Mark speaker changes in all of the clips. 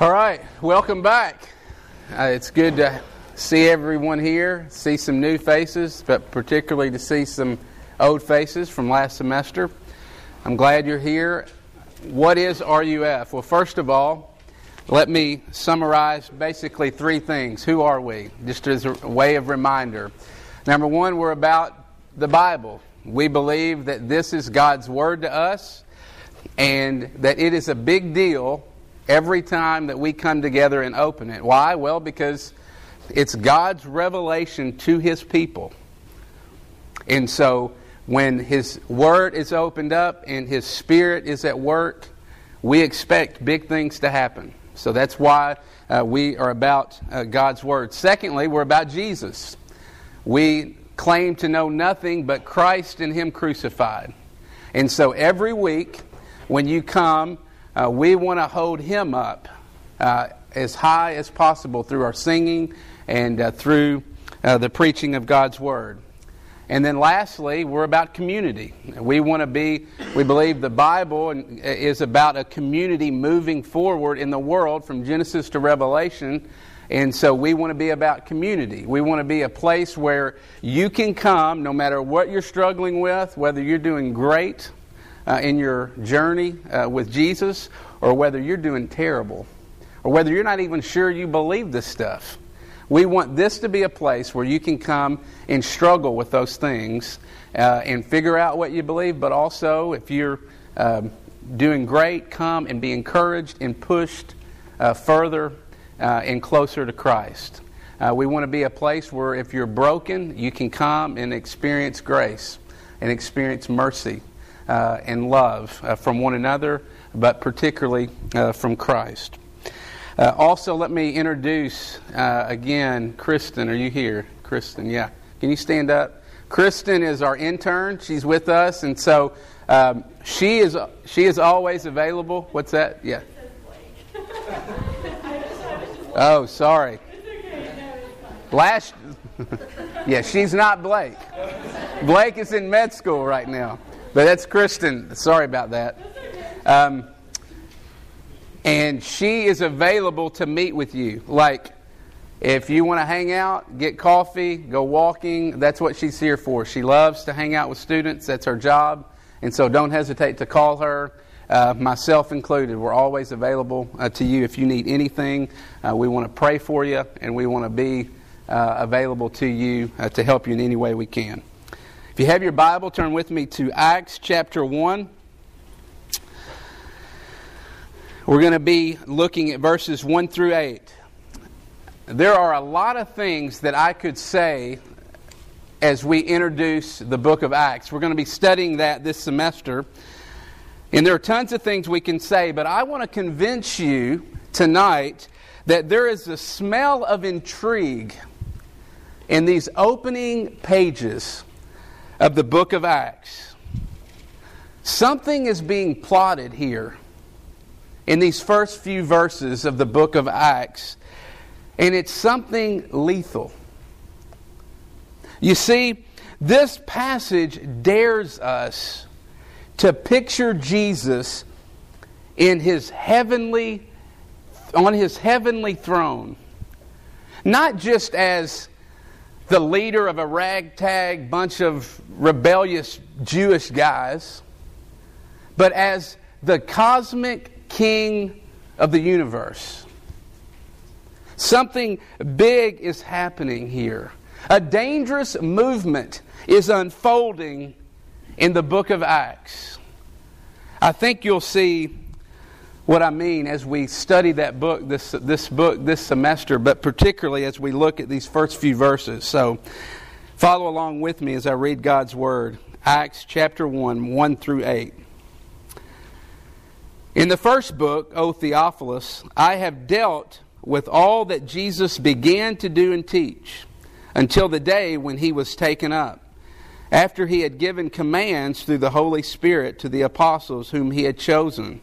Speaker 1: All right, welcome back. Uh, it's good to see everyone here, see some new faces, but particularly to see some old faces from last semester. I'm glad you're here. What is RUF? Well, first of all, let me summarize basically three things. Who are we? Just as a way of reminder. Number one, we're about the Bible. We believe that this is God's Word to us and that it is a big deal every time that we come together and open it. Why? Well, because it's God's revelation to His people. And so when His Word is opened up and His Spirit is at work, we expect big things to happen. So that's why uh, we are about uh, God's Word. Secondly, we're about Jesus. We claim to know nothing but Christ and Him crucified. And so every week, when you come, uh, we want to hold him up uh, as high as possible through our singing and uh, through uh, the preaching of God's Word. And then lastly, we're about community. We want to be, we believe the Bible is about a community moving forward in the world from Genesis to Revelation. And so we want to be about community. We want to be a place where you can come no matter what you're struggling with, whether you're doing great uh, in your journey uh, with Jesus or whether you're doing terrible or whether you're not even sure you believe this stuff. We want this to be a place where you can come and struggle with those things uh, and figure out what you believe, but also if you're um, doing great, come and be encouraged and pushed uh, further uh, and closer to Christ. Uh, we want to be a place where if you're broken, you can come and experience grace and experience mercy uh, and love uh, from one another, but particularly uh, from Christ. Uh, also, let me introduce uh, again Kristen. Are you here? Kristen, yeah. Can you stand up? Kristen is our intern. She's with us, and so um, she is she is always available. What's that? Yeah. Oh, sorry. Last, yeah, she's not Blake. Blake is in med school right now. But that's Kristen. Sorry about that. Um, and she is available to meet with you. Like, if you want to hang out, get coffee, go walking, that's what she's here for. She loves to hang out with students, that's her job. And so don't hesitate to call her, uh, myself included. We're always available uh, to you if you need anything. Uh, we want to pray for you, and we want to be uh, available to you uh, to help you in any way we can. If you have your Bible, turn with me to Acts chapter 1. We're going to be looking at verses 1 through 8. There are a lot of things that I could say as we introduce the book of Acts. We're going to be studying that this semester. And there are tons of things we can say, but I want to convince you tonight that there is a smell of intrigue in these opening pages of the book of Acts. Something is being plotted here in these first few verses of the book of Acts, and it's something lethal. You see, this passage dares us to picture Jesus in his heavenly on his heavenly throne not just as the leader of a ragtag bunch of rebellious Jewish guys, but as the cosmic king of the universe. Something big is happening here. A dangerous movement is unfolding in the book of Acts. I think you'll see what I mean as we study that book, this, this book, this semester, but particularly as we look at these first few verses. So follow along with me as I read God's Word. Acts chapter 1, 1 through 8. In the first book, O Theophilus, I have dealt with all that Jesus began to do and teach until the day when he was taken up, after he had given commands through the Holy Spirit to the apostles whom he had chosen.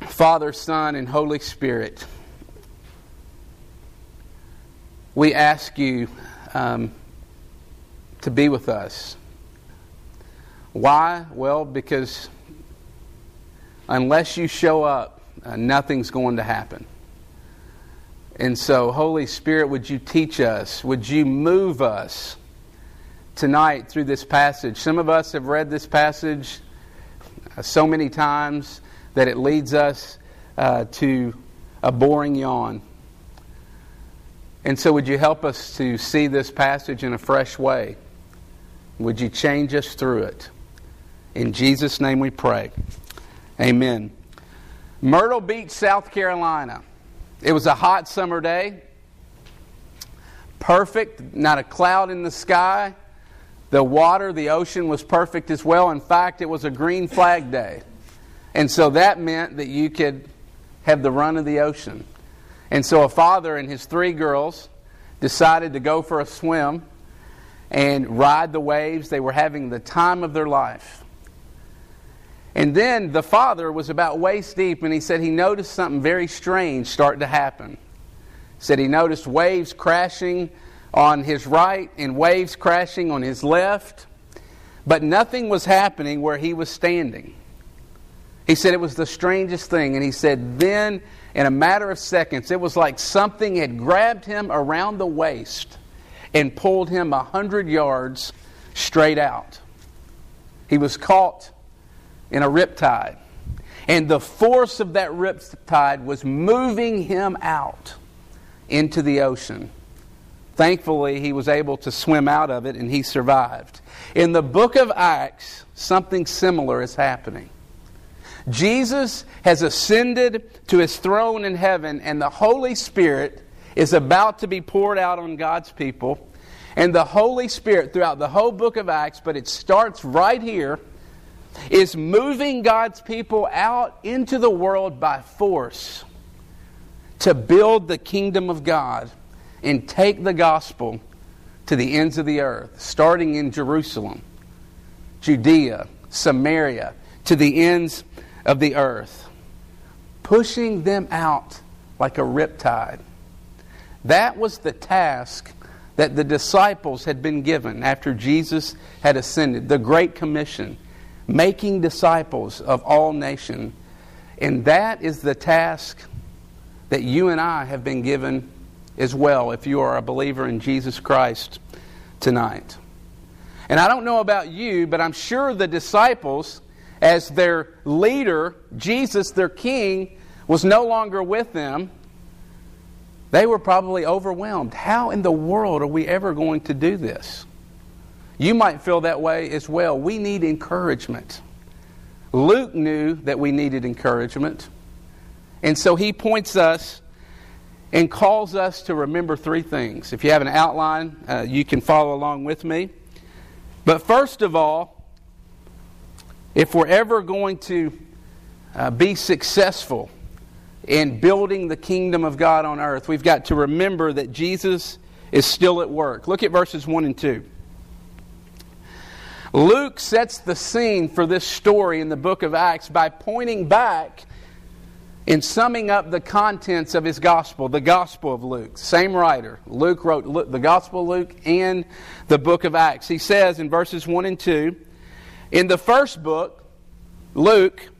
Speaker 1: Father, Son, and Holy Spirit, we ask you um, to be with us. Why? Well, because unless you show up, uh, nothing's going to happen. And so, Holy Spirit, would you teach us? Would you move us tonight through this passage? Some of us have read this passage uh, so many times that it leads us uh, to a boring yawn. And so, would you help us to see this passage in a fresh way? Would you change us through it? In Jesus' name we pray. Amen. Myrtle Beach, South Carolina. It was a hot summer day. Perfect, not a cloud in the sky. The water, the ocean was perfect as well. In fact, it was a green flag day. And so that meant that you could have the run of the ocean. And so a father and his three girls decided to go for a swim and ride the waves. They were having the time of their life. And then the father was about waist deep, and he said he noticed something very strange start to happen. He said he noticed waves crashing on his right and waves crashing on his left, but nothing was happening where he was standing. He said it was the strangest thing, and he said then, in a matter of seconds, it was like something had grabbed him around the waist and pulled him a hundred yards straight out. He was caught in a riptide. And the force of that riptide was moving him out into the ocean. Thankfully, he was able to swim out of it and he survived. In the book of Acts, something similar is happening. Jesus has ascended to his throne in heaven, and the Holy Spirit is about to be poured out on God's people. And the Holy Spirit, throughout the whole book of Acts, but it starts right here is moving God's people out into the world by force to build the kingdom of God and take the gospel to the ends of the earth, starting in Jerusalem, Judea, Samaria, to the ends of the earth, pushing them out like a riptide. That was the task that the disciples had been given after Jesus had ascended, the Great Commission making disciples of all nations. And that is the task that you and I have been given as well if you are a believer in Jesus Christ tonight. And I don't know about you, but I'm sure the disciples, as their leader, Jesus, their king, was no longer with them, they were probably overwhelmed. How in the world are we ever going to do this? You might feel that way as well. We need encouragement. Luke knew that we needed encouragement. And so he points us and calls us to remember three things. If you have an outline, uh, you can follow along with me. But first of all, if we're ever going to uh, be successful in building the kingdom of God on earth, we've got to remember that Jesus is still at work. Look at verses 1 and 2. Luke sets the scene for this story in the book of Acts by pointing back and summing up the contents of his gospel, the Gospel of Luke. Same writer. Luke wrote the Gospel of Luke and the book of Acts. He says in verses 1 and 2 In the first book, Luke,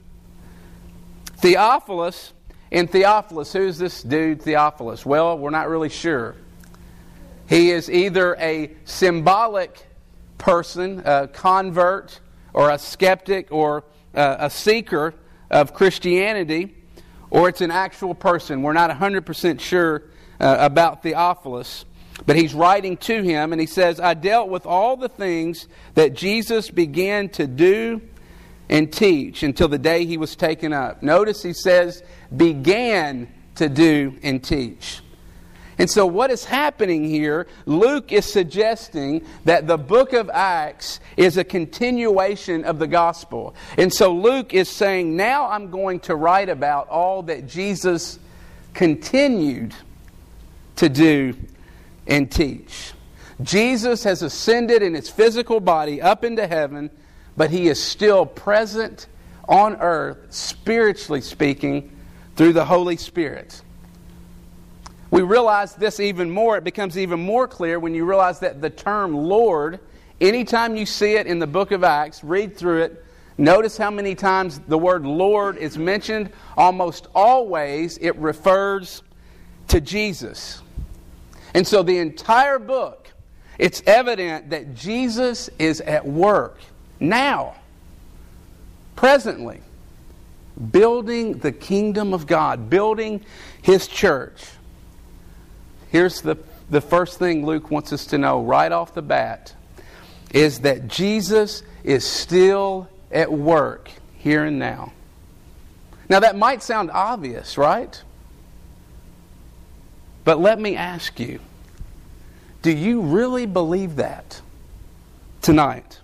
Speaker 1: Theophilus, and Theophilus, who's this dude, Theophilus? Well, we're not really sure. He is either a symbolic person, a convert, or a skeptic, or a seeker of Christianity, or it's an actual person. We're not 100% sure uh, about Theophilus. But he's writing to him, and he says, I dealt with all the things that Jesus began to do and teach until the day he was taken up. Notice he says, began to do and teach. And so, what is happening here, Luke is suggesting that the book of Acts is a continuation of the gospel. And so, Luke is saying, now I'm going to write about all that Jesus continued to do and teach. Jesus has ascended in his physical body up into heaven, but he is still present on earth, spiritually speaking, through the Holy Spirit. We realize this even more, it becomes even more clear when you realize that the term Lord, anytime you see it in the book of Acts, read through it, notice how many times the word Lord is mentioned. Almost always it refers to Jesus. And so the entire book, it's evident that Jesus is at work now, presently, building the kingdom of God, building his church. Here's the, the first thing Luke wants us to know right off the bat is that Jesus is still at work here and now. Now, that might sound obvious, right? But let me ask you do you really believe that tonight?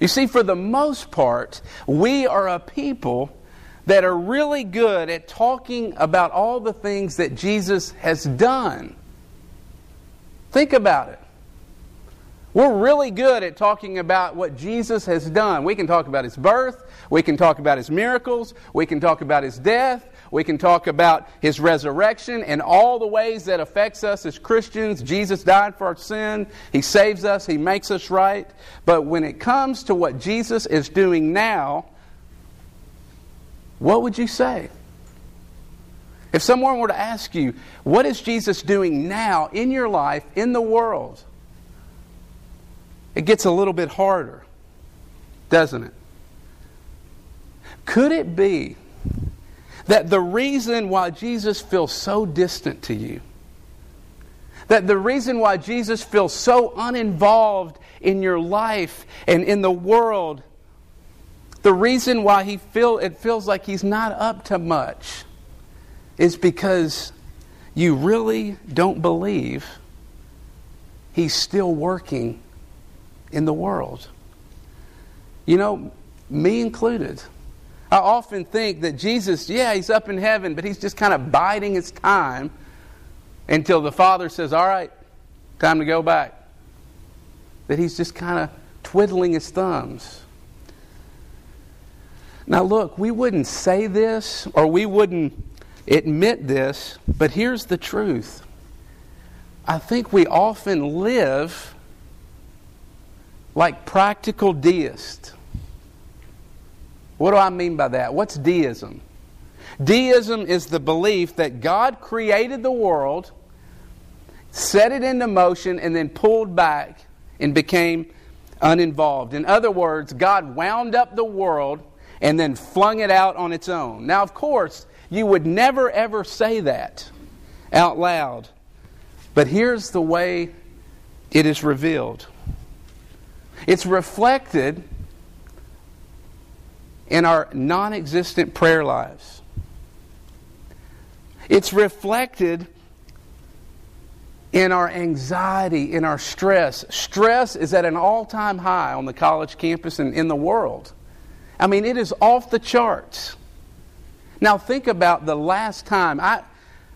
Speaker 1: You see, for the most part, we are a people that are really good at talking about all the things that Jesus has done. Think about it. We're really good at talking about what Jesus has done. We can talk about his birth, we can talk about his miracles, we can talk about his death, we can talk about his resurrection and all the ways that affects us as Christians. Jesus died for our sin. He saves us. He makes us right. But when it comes to what Jesus is doing now, what would you say? If someone were to ask you, what is Jesus doing now in your life, in the world? It gets a little bit harder, doesn't it? Could it be that the reason why Jesus feels so distant to you, that the reason why Jesus feels so uninvolved in your life and in the world, the reason why he feel, it feels like he's not up to much is because you really don't believe he's still working in the world. You know, me included. I often think that Jesus, yeah, he's up in heaven, but he's just kind of biding his time until the Father says, All right, time to go back. That he's just kind of twiddling his thumbs. Now, look, we wouldn't say this or we wouldn't admit this, but here's the truth. I think we often live like practical deists. What do I mean by that? What's deism? Deism is the belief that God created the world, set it into motion, and then pulled back and became uninvolved. In other words, God wound up the world and then flung it out on its own. Now, of course, you would never ever say that out loud. But here's the way it is revealed it's reflected in our non existent prayer lives. It's reflected in our anxiety, in our stress. Stress is at an all time high on the college campus and in the world. I mean, it is off the charts. Now, think about the last time I,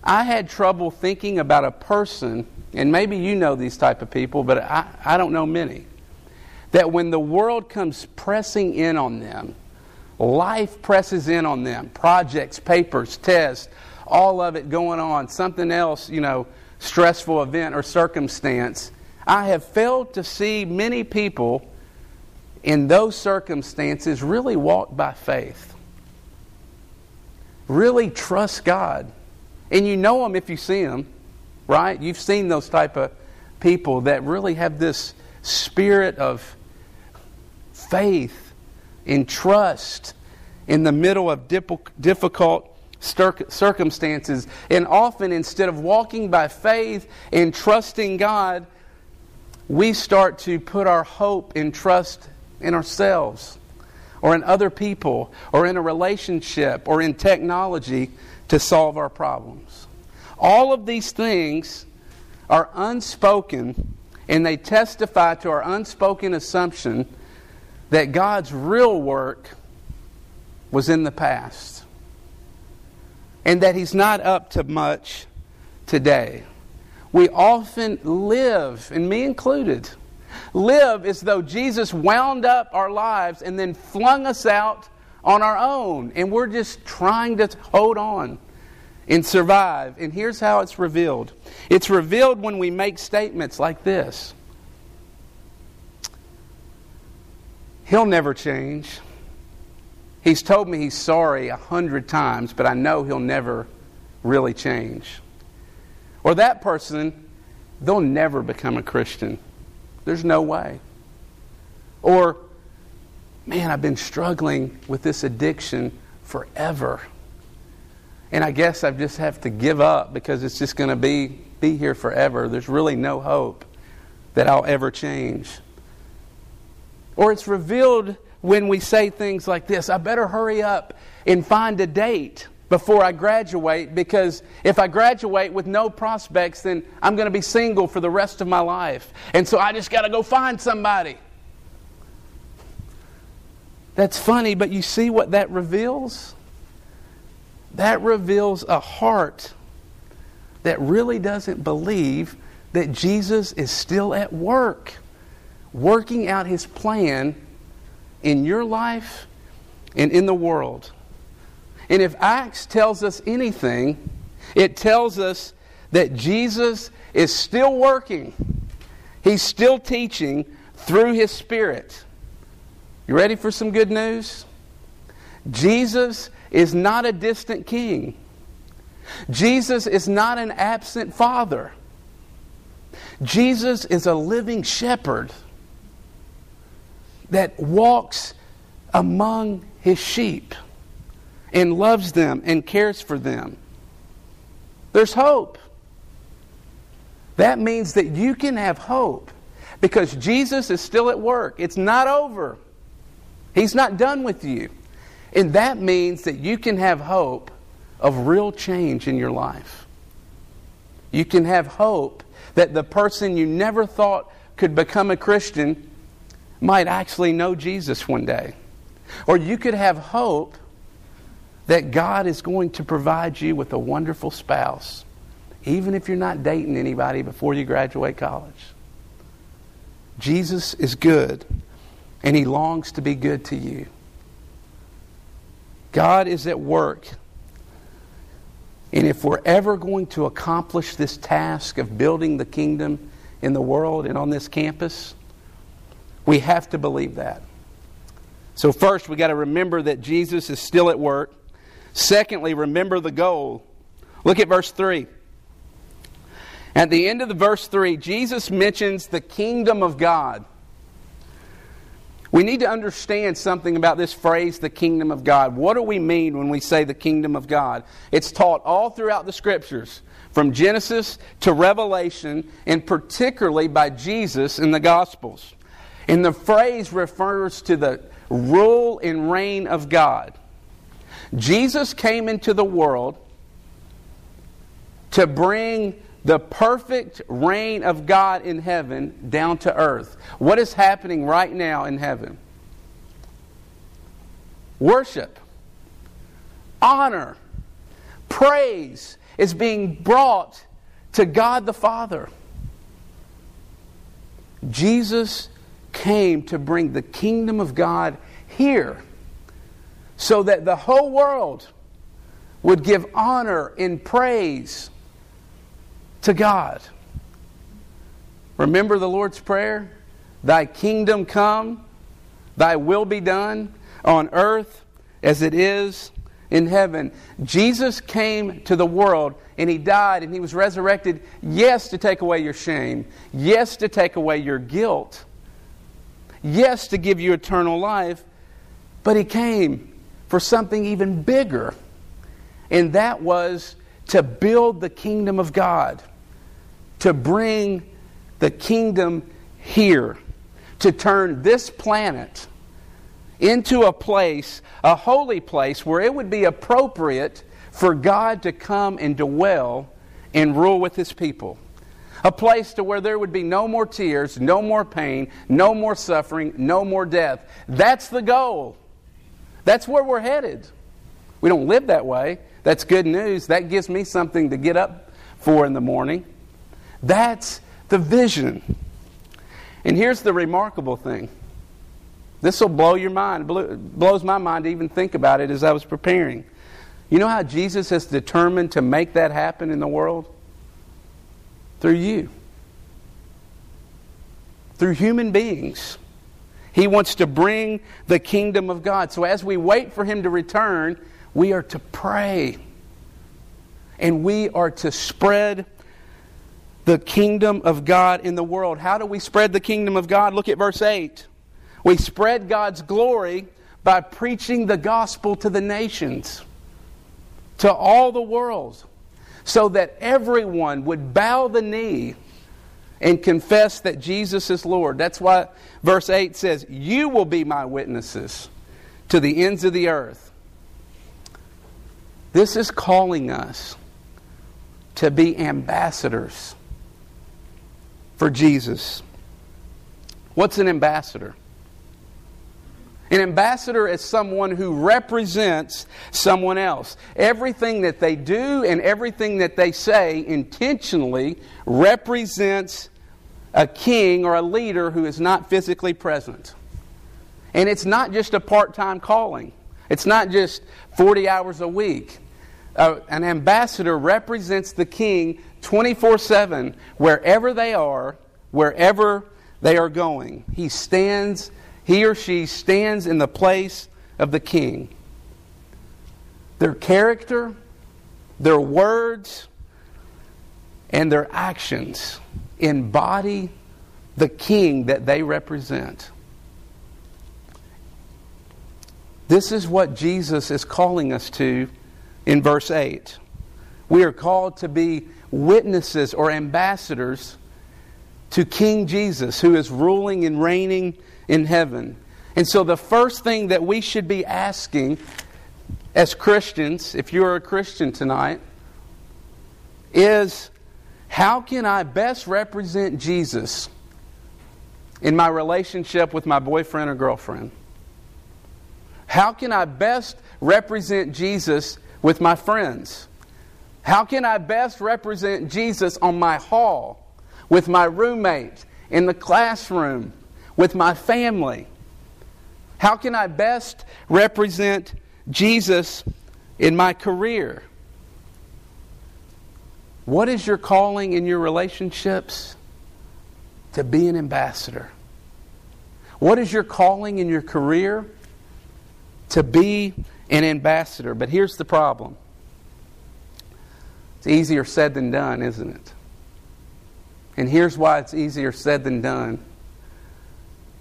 Speaker 1: I had trouble thinking about a person, and maybe you know these type of people, but I, I don't know many, that when the world comes pressing in on them, Life presses in on them projects, papers, tests, all of it going on, something else, you know, stressful event or circumstance. I have failed to see many people in those circumstances really walk by faith, really trust God. And you know them if you see them, right? You've seen those type of people that really have this spirit of faith in trust in the middle of difficult circumstances. And often, instead of walking by faith and trusting God, we start to put our hope and trust in ourselves or in other people or in a relationship or in technology to solve our problems. All of these things are unspoken and they testify to our unspoken assumption that God's real work was in the past and that He's not up to much today. We often live, and me included, live as though Jesus wound up our lives and then flung us out on our own, and we're just trying to hold on and survive. And here's how it's revealed it's revealed when we make statements like this He'll never change. He's told me he's sorry a hundred times, but I know he'll never really change. Or that person, they'll never become a Christian. There's no way. Or, man, I've been struggling with this addiction forever. And I guess I just have to give up because it's just going to be, be here forever. There's really no hope that I'll ever change. Or it's revealed when we say things like this I better hurry up and find a date before I graduate because if I graduate with no prospects, then I'm going to be single for the rest of my life. And so I just got to go find somebody. That's funny, but you see what that reveals? That reveals a heart that really doesn't believe that Jesus is still at work, working out his plan in your life and in the world. And if Acts tells us anything, it tells us that Jesus is still working, He's still teaching through His Spirit. You ready for some good news? Jesus is not a distant king. Jesus is not an absent father. Jesus is a living shepherd that walks among his sheep and loves them and cares for them. There's hope. That means that you can have hope because Jesus is still at work. It's not over. He's not done with you. And that means that you can have hope of real change in your life. You can have hope that the person you never thought could become a Christian might actually know Jesus one day. Or you could have hope that God is going to provide you with a wonderful spouse, even if you're not dating anybody before you graduate college. Jesus is good, and He longs to be good to you. God is at work. And if we're ever going to accomplish this task of building the kingdom in the world and on this campus, we have to believe that. So, first, we got to remember that Jesus is still at work. Secondly, remember the goal. Look at verse 3. At the end of the verse 3, Jesus mentions the kingdom of God. We need to understand something about this phrase, the kingdom of God. What do we mean when we say the kingdom of God? It's taught all throughout the scriptures, from Genesis to Revelation, and particularly by Jesus in the Gospels. And the phrase refers to the rule and reign of God. Jesus came into the world to bring the perfect reign of God in heaven down to earth. What is happening right now in heaven? Worship, honor, praise is being brought to God the Father. Jesus came to bring the kingdom of God here so that the whole world would give honor and praise to God. Remember the Lord's Prayer? Thy kingdom come, thy will be done on earth as it is in heaven. Jesus came to the world and he died and he was resurrected, yes, to take away your shame, yes, to take away your guilt, yes, to give you eternal life, but he came for something even bigger. And that was to build the kingdom of God, to bring the kingdom here, to turn this planet into a place, a holy place, where it would be appropriate for God to come and dwell and rule with his people. A place to where there would be no more tears, no more pain, no more suffering, no more death. That's the goal. That's where we're headed. We don't live that way. That's good news. That gives me something to get up for in the morning. That's the vision. And here's the remarkable thing this will blow your mind. It blows my mind to even think about it as I was preparing. You know how Jesus has determined to make that happen in the world? Through you. Through human beings. He wants to bring the kingdom of God. So as we wait for Him to return, we are to pray. And we are to spread the kingdom of God in the world. How do we spread the kingdom of God? Look at verse 8. We spread God's glory by preaching the gospel to the nations, to all the world, so that everyone would bow the knee and confess that Jesus is Lord. That's why verse 8 says, You will be my witnesses to the ends of the earth. This is calling us to be ambassadors for Jesus. What's an ambassador? An ambassador is someone who represents someone else. Everything that they do and everything that they say intentionally represents a king or a leader who is not physically present. And it's not just a part time calling, it's not just 40 hours a week. Uh, an ambassador represents the king 24 7 wherever they are, wherever they are going. He stands he or she stands in the place of the king. Their character, their words, and their actions embody the king that they represent. This is what Jesus is calling us to in verse 8. We are called to be witnesses or ambassadors to King Jesus, who is ruling and reigning in heaven. And so, the first thing that we should be asking as Christians, if you're a Christian tonight, is how can I best represent Jesus in my relationship with my boyfriend or girlfriend? How can I best represent Jesus with my friends? How can I best represent Jesus on my hall, with my roommate, in the classroom, with my family? How can I best represent Jesus in my career? What is your calling in your relationships? To be an ambassador. What is your calling in your career? To be an ambassador. But here's the problem it's easier said than done, isn't it? And here's why it's easier said than done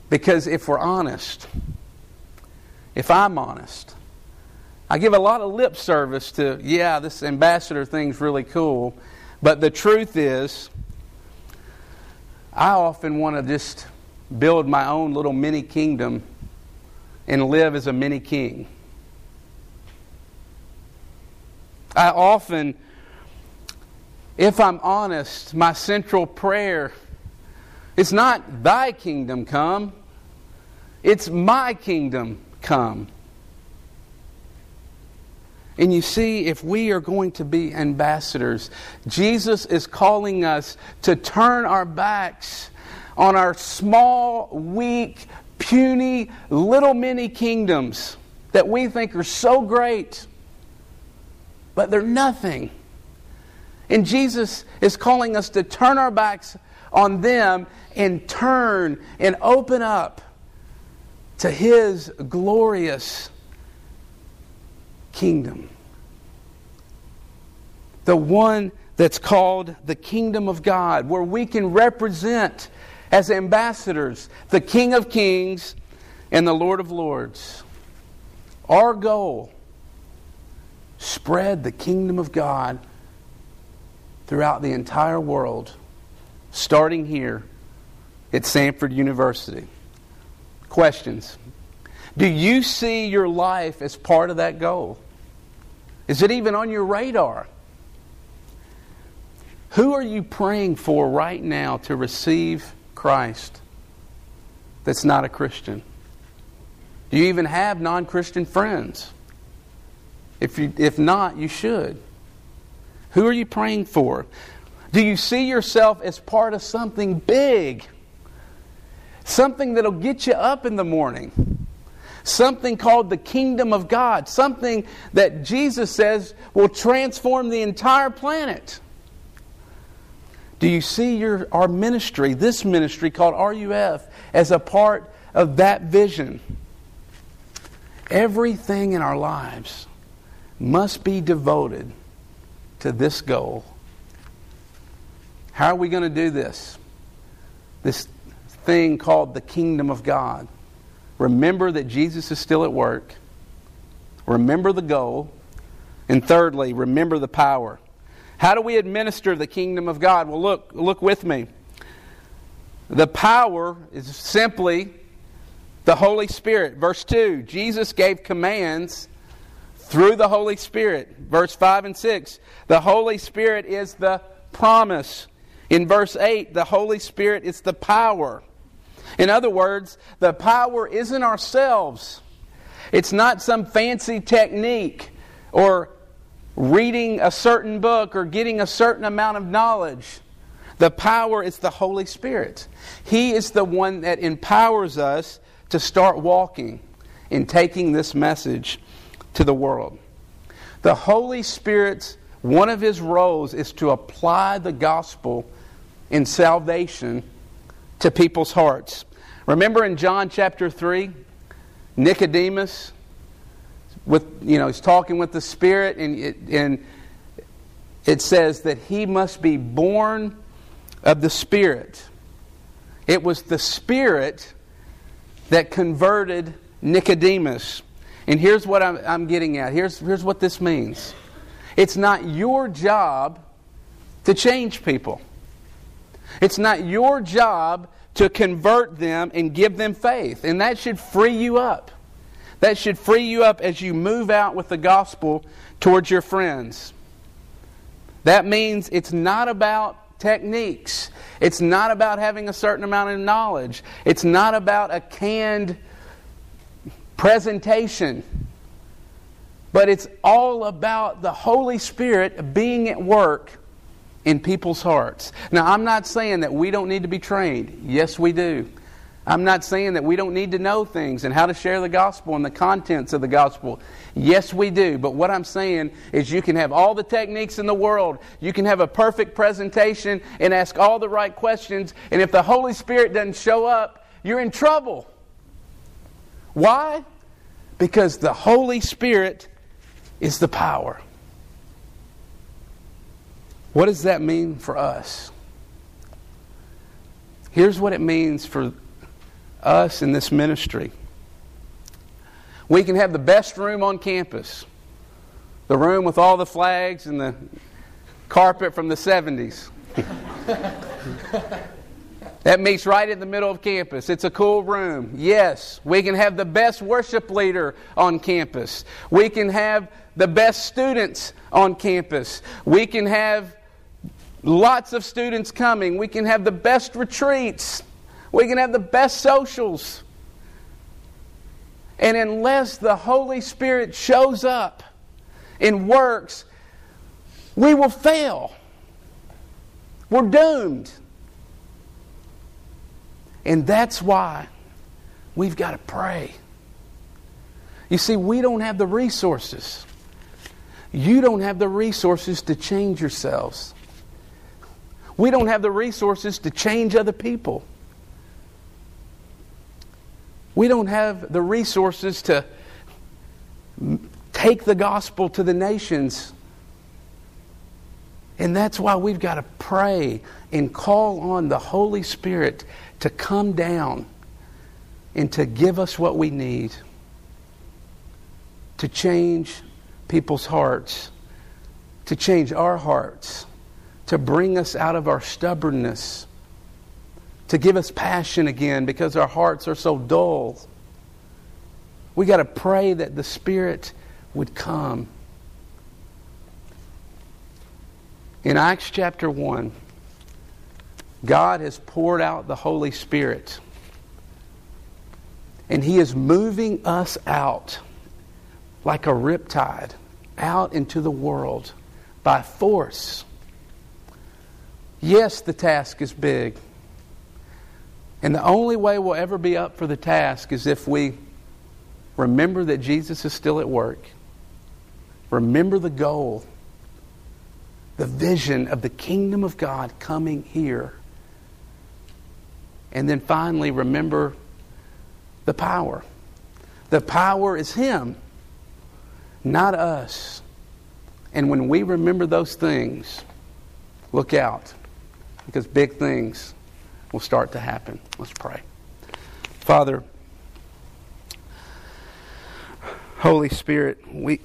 Speaker 1: because if we're honest, if I'm honest, I give a lot of lip service to, yeah, this ambassador thing's really cool. But the truth is, I often want to just build my own little mini kingdom and live as a mini king. I often, if I'm honest, my central prayer is not thy kingdom come, it's my kingdom come. And you see, if we are going to be ambassadors, Jesus is calling us to turn our backs on our small, weak, puny, little mini kingdoms that we think are so great, but they're nothing. And Jesus is calling us to turn our backs on them and turn and open up to his glorious kingdom. The one that's called the kingdom of God, where we can represent as ambassadors the King of Kings and the Lord of Lords. Our goal spread the kingdom of God throughout the entire world, starting here at Samford University. Questions Do you see your life as part of that goal? Is it even on your radar? Who are you praying for right now to receive Christ that's not a Christian? Do you even have non Christian friends? If, you, if not, you should. Who are you praying for? Do you see yourself as part of something big? Something that'll get you up in the morning? Something called the kingdom of God. Something that Jesus says will transform the entire planet. Do you see your, our ministry, this ministry called RUF, as a part of that vision? Everything in our lives must be devoted to this goal. How are we going to do this? This thing called the kingdom of God. Remember that Jesus is still at work. Remember the goal. And thirdly, remember the power. How do we administer the kingdom of God? Well, look, look with me. The power is simply the Holy Spirit. Verse 2 Jesus gave commands through the Holy Spirit. Verse 5 and 6 the Holy Spirit is the promise. In verse 8, the Holy Spirit is the power. In other words, the power isn't ourselves. It's not some fancy technique or reading a certain book or getting a certain amount of knowledge. The power is the Holy Spirit. He is the one that empowers us to start walking in taking this message to the world. The Holy Spirit's one of his roles is to apply the gospel in salvation to people's hearts. Remember in John chapter 3, Nicodemus with you know he's talking with the spirit and it, and it says that he must be born of the spirit. It was the spirit that converted Nicodemus. And here's what I'm, I'm getting at. Here's, here's what this means. It's not your job to change people. It's not your job to convert them and give them faith. And that should free you up. That should free you up as you move out with the gospel towards your friends. That means it's not about techniques. It's not about having a certain amount of knowledge. It's not about a canned presentation. But it's all about the Holy Spirit being at work in people's hearts. Now, I'm not saying that we don't need to be trained. Yes, we do. I'm not saying that we don't need to know things and how to share the gospel and the contents of the gospel. Yes, we do. But what I'm saying is you can have all the techniques in the world. You can have a perfect presentation and ask all the right questions. And if the Holy Spirit doesn't show up, you're in trouble. Why? Because the Holy Spirit is the power. What does that mean for us? Here's what it means for us in this ministry. We can have the best room on campus, the room with all the flags and the carpet from the 70s. that meets right in the middle of campus. It's a cool room. Yes, we can have the best worship leader on campus. We can have the best students on campus. We can have lots of students coming. We can have the best retreats. We can have the best socials. And unless the Holy Spirit shows up and works, we will fail. We're doomed. And that's why we've got to pray. You see, we don't have the resources. You don't have the resources to change yourselves. We don't have the resources to change other people. We don't have the resources to take the gospel to the nations. And that's why we've got to pray and call on the Holy Spirit to come down and to give us what we need. to change people's hearts, to change our hearts, to bring us out of our stubbornness, to give us passion again because our hearts are so dull. We got to pray that the Spirit would come. In Acts chapter 1, God has poured out the Holy Spirit. And He is moving us out like a riptide out into the world by force. Yes, the task is big. And the only way we'll ever be up for the task is if we remember that Jesus is still at work. Remember the goal, the vision of the kingdom of God coming here. And then finally, remember the power. The power is Him, not us. And when we remember those things, look out because big things will start to happen. Let's pray. Father, Holy Spirit, we.